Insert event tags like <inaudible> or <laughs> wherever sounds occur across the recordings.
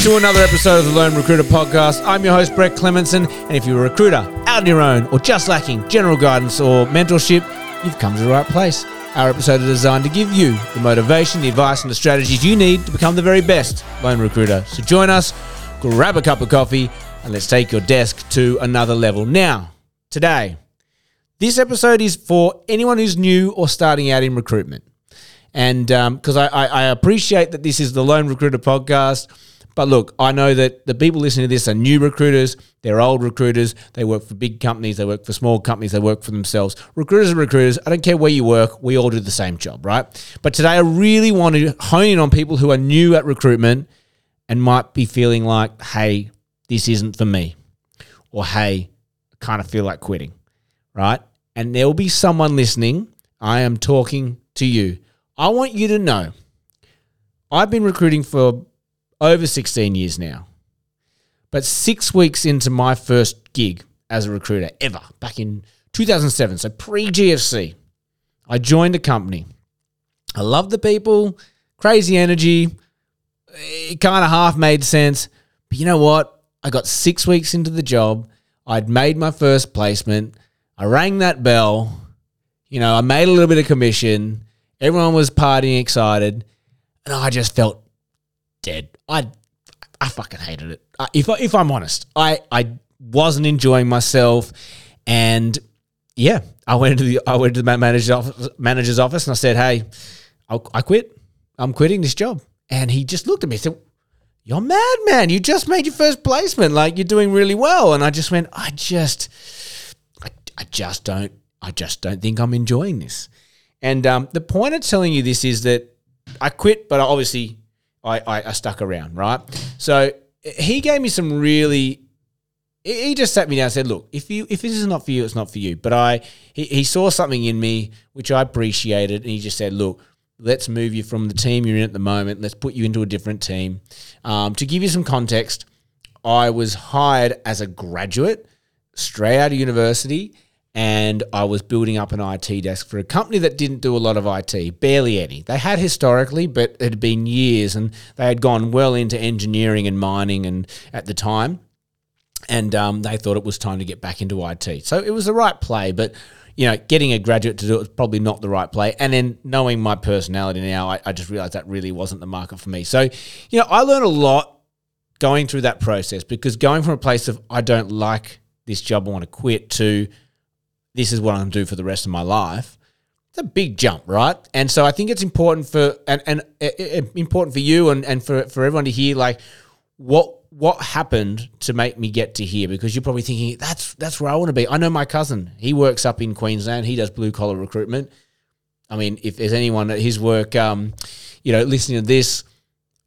to another episode of the Lone Recruiter Podcast. I'm your host, Brett Clemenson, and if you're a recruiter out on your own or just lacking general guidance or mentorship, you've come to the right place. Our episode is designed to give you the motivation, the advice, and the strategies you need to become the very best lone recruiter. So join us, grab a cup of coffee, and let's take your desk to another level. Now, today, this episode is for anyone who's new or starting out in recruitment. And um, because I, I, I appreciate that this is the Lone Recruiter podcast. But look, I know that the people listening to this are new recruiters, they're old recruiters, they work for big companies, they work for small companies, they work for themselves. Recruiters are recruiters. I don't care where you work, we all do the same job, right? But today I really want to hone in on people who are new at recruitment and might be feeling like, hey, this isn't for me. Or hey, I kind of feel like quitting, right? And there will be someone listening. I am talking to you. I want you to know I've been recruiting for over 16 years now. But six weeks into my first gig as a recruiter ever, back in 2007, so pre GFC, I joined a company. I love the people, crazy energy. It kind of half made sense. But you know what? I got six weeks into the job. I'd made my first placement. I rang that bell. You know, I made a little bit of commission. Everyone was partying excited. And I just felt dead. I I fucking hated it. If I, if I'm honest, I I wasn't enjoying myself, and yeah, I went to the I went to the manager's office, manager's office and I said, "Hey, I'll, I quit. I'm quitting this job." And he just looked at me and said, "You're mad, man. You just made your first placement. Like you're doing really well." And I just went, "I just, I, I just don't, I just don't think I'm enjoying this." And um, the point of telling you this is that I quit, but I obviously I, I, I stuck around, right? So he gave me some really he just sat me down and said, "Look, if you if this is not for you, it's not for you." But I he, he saw something in me which I appreciated, and he just said, "Look, let's move you from the team you're in at the moment. Let's put you into a different team." Um, to give you some context, I was hired as a graduate straight out of university, and I was building up an IT desk for a company that didn't do a lot of IT, barely any. They had historically, but it had been years, and they had gone well into engineering and mining, and at the time, and um, they thought it was time to get back into IT. So it was the right play, but you know, getting a graduate to do it was probably not the right play. And then knowing my personality now, I, I just realized that really wasn't the market for me. So, you know, I learned a lot going through that process because going from a place of I don't like this job, I want to quit, to this is what I'm going to do for the rest of my life. It's a big jump, right? And so I think it's important for and and uh, important for you and and for for everyone to hear like what what happened to make me get to here because you're probably thinking that's that's where I want to be. I know my cousin. He works up in Queensland. He does blue collar recruitment. I mean, if there's anyone at his work, um, you know, listening to this,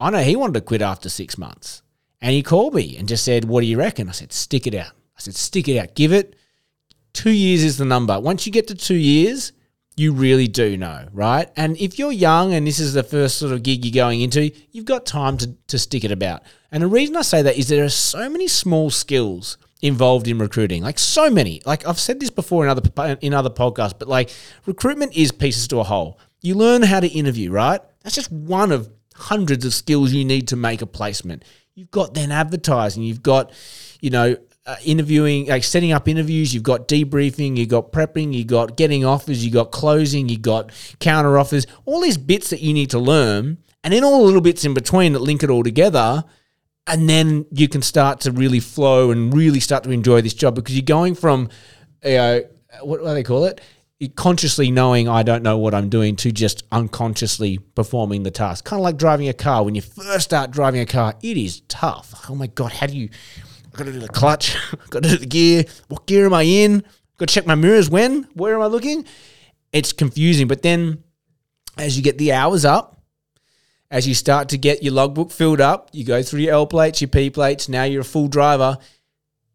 I know he wanted to quit after six months, and he called me and just said, "What do you reckon?" I said, "Stick it out." I said, "Stick it out. Give it." Two years is the number. Once you get to two years, you really do know, right? And if you're young and this is the first sort of gig you're going into, you've got time to, to stick it about. And the reason I say that is there are so many small skills involved in recruiting, like so many. Like I've said this before in other in other podcasts, but like recruitment is pieces to a whole. You learn how to interview, right? That's just one of hundreds of skills you need to make a placement. You've got then advertising, you've got, you know, uh, interviewing, like setting up interviews, you've got debriefing, you've got prepping, you've got getting offers, you've got closing, you've got counter offers, all these bits that you need to learn, and then all the little bits in between that link it all together. And then you can start to really flow and really start to enjoy this job because you're going from, you know, what, what do they call it? consciously knowing I don't know what I'm doing to just unconsciously performing the task. Kind of like driving a car. When you first start driving a car, it is tough. Oh my God, how do you got to do the clutch, <laughs> got to do the gear. What gear am I in? Got to check my mirrors. When? Where am I looking? It's confusing. But then, as you get the hours up, as you start to get your logbook filled up, you go through your L plates, your P plates. Now you're a full driver.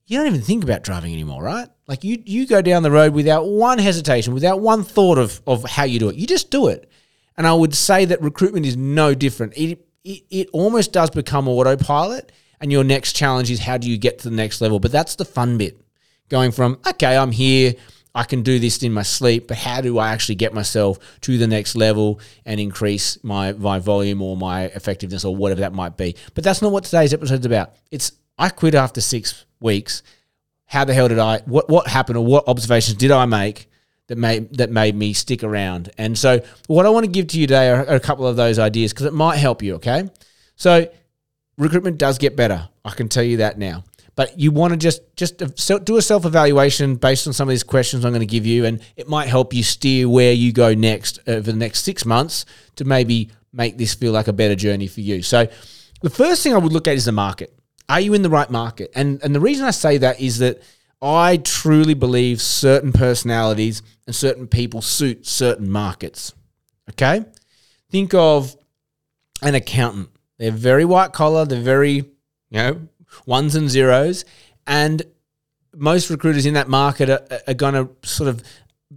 You don't even think about driving anymore, right? Like you, you go down the road without one hesitation, without one thought of of how you do it. You just do it. And I would say that recruitment is no different. It, it, it almost does become autopilot and your next challenge is how do you get to the next level? But that's the fun bit. Going from, okay, I'm here, I can do this in my sleep, but how do I actually get myself to the next level and increase my, my volume or my effectiveness or whatever that might be? But that's not what today's episode is about. It's I quit after six weeks. How the hell did I, what, what happened or what observations did I make that made, that made me stick around? And so, what I want to give to you today are, are a couple of those ideas because it might help you, okay? So, recruitment does get better. I can tell you that now. But you want to just just do a self evaluation based on some of these questions I'm going to give you, and it might help you steer where you go next over the next six months to maybe make this feel like a better journey for you. So, the first thing I would look at is the market. Are you in the right market? And and the reason I say that is that I truly believe certain personalities and certain people suit certain markets. Okay, think of an accountant. They're very white collar. They're very you know ones and zeros. And most recruiters in that market are, are going to sort of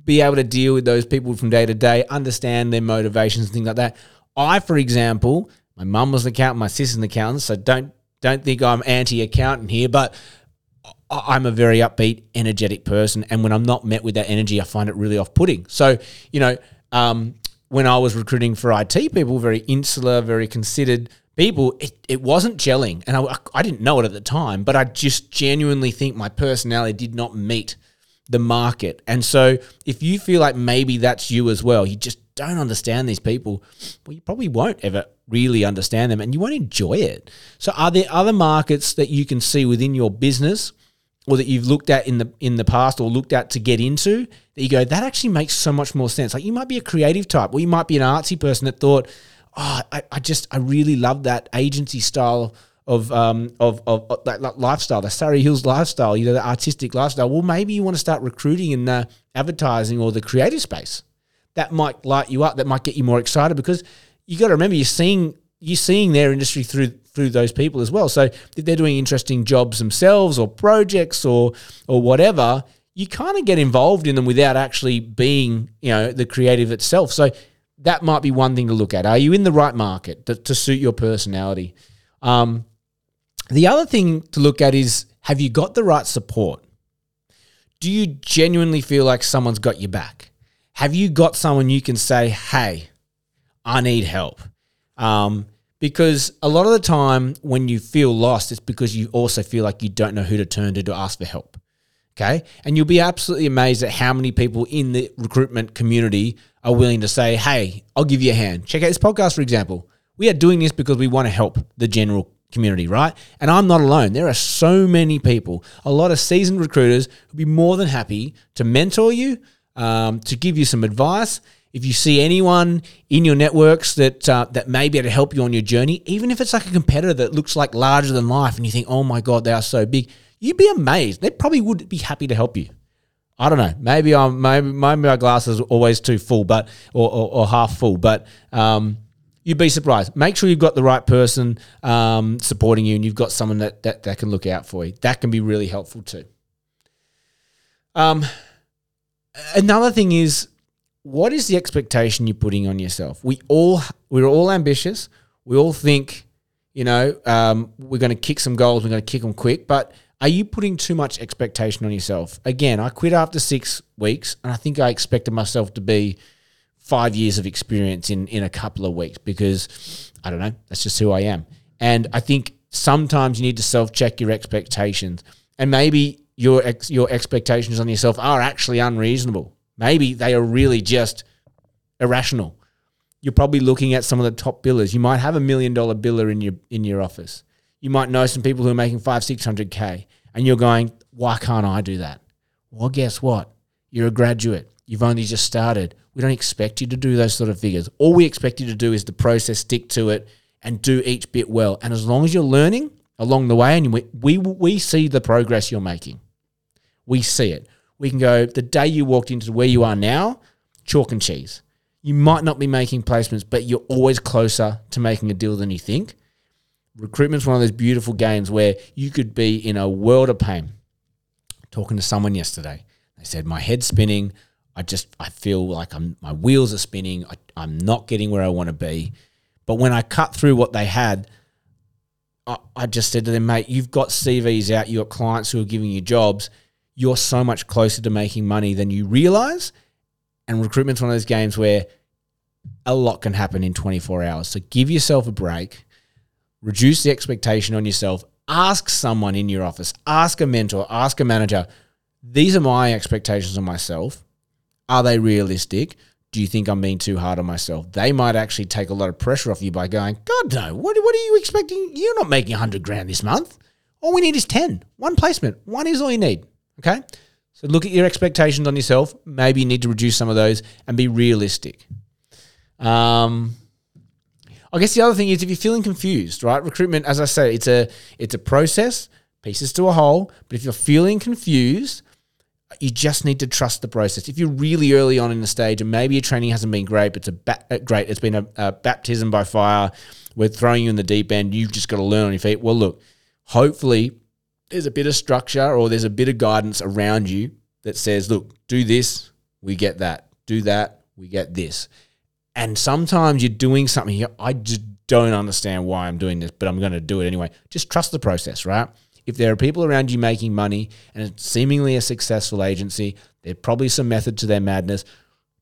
be able to deal with those people from day to day, understand their motivations and things like that. I, for example, my mum was an accountant, my sister's an accountant, so don't don't think I'm anti-accountant here, but I'm a very upbeat, energetic person, and when I'm not met with that energy, I find it really off-putting. So, you know, um, when I was recruiting for IT people, very insular, very considered, people, it, it wasn't gelling. And I, I didn't know it at the time, but I just genuinely think my personality did not meet the market. And so if you feel like maybe that's you as well, you just don't understand these people, well, you probably won't ever really understand them and you won't enjoy it. So are there other markets that you can see within your business or that you've looked at in the in the past or looked at to get into that you go, that actually makes so much more sense. Like you might be a creative type, or you might be an artsy person that thought, oh, I, I just I really love that agency style of um of of, of that, lifestyle, the Surry Hills lifestyle, you know, the artistic lifestyle. Well, maybe you want to start recruiting in the advertising or the creative space. That might light you up. That might get you more excited because you got to remember you're seeing you're seeing their industry through through those people as well. So if they're doing interesting jobs themselves or projects or or whatever, you kind of get involved in them without actually being you know the creative itself. So that might be one thing to look at. Are you in the right market to, to suit your personality? Um, the other thing to look at is have you got the right support? Do you genuinely feel like someone's got your back? Have you got someone you can say, hey, I need help? Um, because a lot of the time when you feel lost, it's because you also feel like you don't know who to turn to to ask for help. Okay. And you'll be absolutely amazed at how many people in the recruitment community are willing to say, hey, I'll give you a hand. Check out this podcast, for example. We are doing this because we want to help the general community, right? And I'm not alone. There are so many people, a lot of seasoned recruiters who'd be more than happy to mentor you, um, to give you some advice. If you see anyone in your networks that uh, that may be able to help you on your journey, even if it's like a competitor that looks like larger than life, and you think, "Oh my god, they are so big," you'd be amazed. They probably would be happy to help you. I don't know. Maybe I'm maybe, maybe my glass is always too full, but or, or, or half full. But um, you'd be surprised. Make sure you've got the right person um, supporting you, and you've got someone that, that that can look out for you. That can be really helpful too. Um, another thing is, what is the expectation you're putting on yourself? We all we're all ambitious. We all think, you know, um, we're going to kick some goals. We're going to kick them quick, but are you putting too much expectation on yourself? Again, I quit after six weeks, and I think I expected myself to be five years of experience in in a couple of weeks because I don't know, that's just who I am. And I think sometimes you need to self check your expectations, and maybe your ex, your expectations on yourself are actually unreasonable. Maybe they are really just irrational. You're probably looking at some of the top billers. You might have a million dollar biller in your in your office you might know some people who are making five, 600K, and you're going, why can't I do that? Well, guess what? You're a graduate. You've only just started. We don't expect you to do those sort of figures. All we expect you to do is the process, stick to it, and do each bit well. And as long as you're learning along the way, and we, we, we see the progress you're making, we see it. We can go, the day you walked into where you are now, chalk and cheese. You might not be making placements, but you're always closer to making a deal than you think recruitment's one of those beautiful games where you could be in a world of pain. Talking to someone yesterday, they said my head's spinning. I just I feel like I'm my wheels are spinning. I, I'm not getting where I want to be. But when I cut through what they had, I, I just said to them, mate, you've got CVs out. You've got clients who are giving you jobs. you're so much closer to making money than you realize. And recruitment's one of those games where a lot can happen in 24 hours. So give yourself a break, reduce the expectation on yourself, ask someone in your office, ask a mentor, ask a manager, these are my expectations on myself. Are they realistic? Do you think I'm being too hard on myself? They might actually take a lot of pressure off you by going, God, no, what, what are you expecting? You're not making 100 grand this month. All we need is 10. One placement. One is all you need. Okay? So look at your expectations on yourself. Maybe you need to reduce some of those and be realistic. Um, I guess the other thing is if you're feeling confused, right? Recruitment, as I say, it's a it's a process, pieces to a whole. But if you're feeling confused, you just need to trust the process. If you're really early on in the stage and maybe your training hasn't been great, but it's a ba- uh, great, it's been a, a baptism by fire. We're throwing you in the deep end. You've just got to learn on your feet. Well, look, hopefully there's a bit of structure or there's a bit of guidance around you that says, look, do this, we get that. Do that, we get this. And sometimes you're doing something, I just don't understand why I'm doing this, but I'm going to do it anyway. Just trust the process, right? If there are people around you making money and it's seemingly a successful agency, there's probably some method to their madness.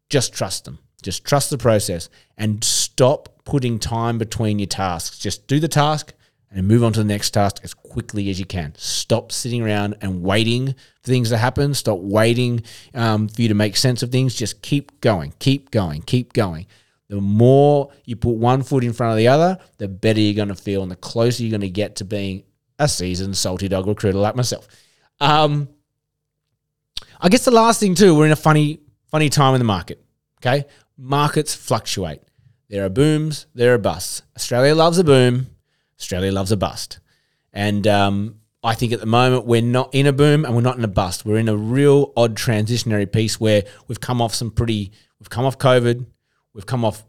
Just trust them. Just trust the process and stop putting time between your tasks. Just do the task and move on to the next task as quickly as you can. Stop sitting around and waiting for things to happen. Stop waiting um, for you to make sense of things. Just keep going, keep going, keep going. The more you put one foot in front of the other, the better you're going to feel and the closer you're going to get to being a seasoned salty dog recruiter like myself. Um, I guess the last thing too, we're in a funny, funny time in the market. Okay, markets fluctuate. There are booms, there are busts. Australia loves a boom. Australia loves a bust, and um, I think at the moment we're not in a boom and we're not in a bust. We're in a real odd transitionary piece where we've come off some pretty, we've come off COVID, We've come off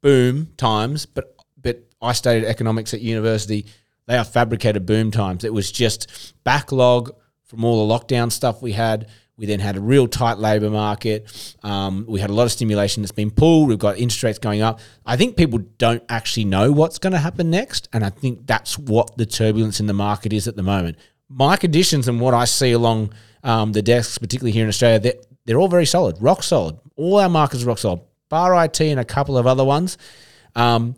boom times, but but I studied economics at university. They are fabricated boom times. It was just backlog from all the lockdown stuff we had. We then had a real tight labour market. Um, we had a lot of stimulation that's been pulled. We've got interest rates going up. I think people don't actually know what's going to happen next. And I think that's what the turbulence in the market is at the moment. My conditions and what I see along um, the desks, particularly here in Australia, they're, they're all very solid, rock solid. All our markets are rock solid. Bar IT and a couple of other ones. Um,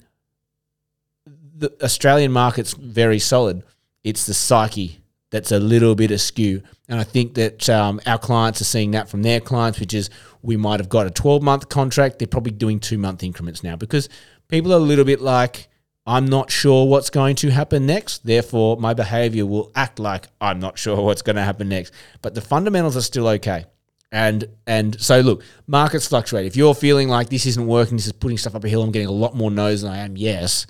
the Australian market's very solid. It's the psyche that's a little bit askew. And I think that um, our clients are seeing that from their clients, which is we might have got a 12 month contract. They're probably doing two month increments now because people are a little bit like, I'm not sure what's going to happen next. Therefore, my behavior will act like I'm not sure what's going to happen next. But the fundamentals are still okay. And and so look, markets fluctuate. If you're feeling like this isn't working, this is putting stuff up a hill, I'm getting a lot more no's than I am yes.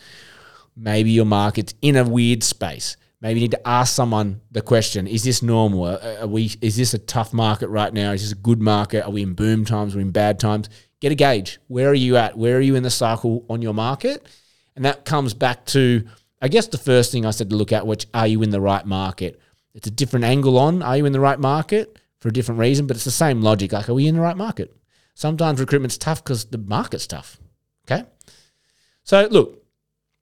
Maybe your market's in a weird space. Maybe you need to ask someone the question: Is this normal? Are we? Is this a tough market right now? Is this a good market? Are we in boom times? Are we in bad times? Get a gauge. Where are you at? Where are you in the cycle on your market? And that comes back to, I guess, the first thing I said to look at, which are you in the right market? It's a different angle on. Are you in the right market? For a different reason, but it's the same logic. Like, are we in the right market? Sometimes recruitment's tough because the market's tough. Okay. So look,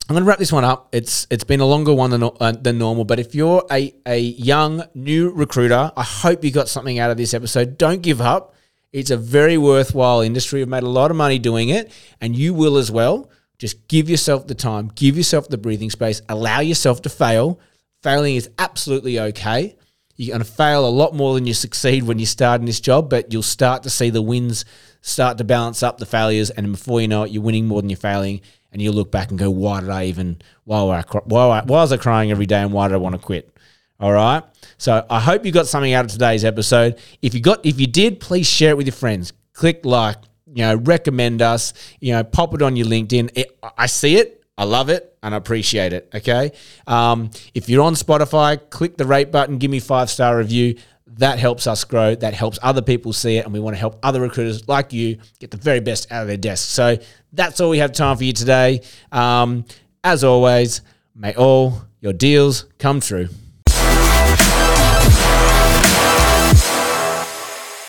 I'm going to wrap this one up. It's it's been a longer one than, uh, than normal, but if you're a, a young new recruiter, I hope you got something out of this episode. Don't give up. It's a very worthwhile industry. We've made a lot of money doing it, and you will as well. Just give yourself the time, give yourself the breathing space, allow yourself to fail. Failing is absolutely okay. You're going to fail a lot more than you succeed when you start in this job, but you'll start to see the wins start to balance up the failures, and before you know it, you're winning more than you're failing, and you'll look back and go, "Why did I even? Why, why, why, why was I crying every day, and why did I want to quit?" All right. So I hope you got something out of today's episode. If you got, if you did, please share it with your friends. Click like, you know, recommend us. You know, pop it on your LinkedIn. It, I see it. I love it and I appreciate it. Okay. Um, if you're on Spotify, click the rate button, give me five star review. That helps us grow. That helps other people see it. And we want to help other recruiters like you get the very best out of their desk. So that's all we have time for you today. Um, as always, may all your deals come true.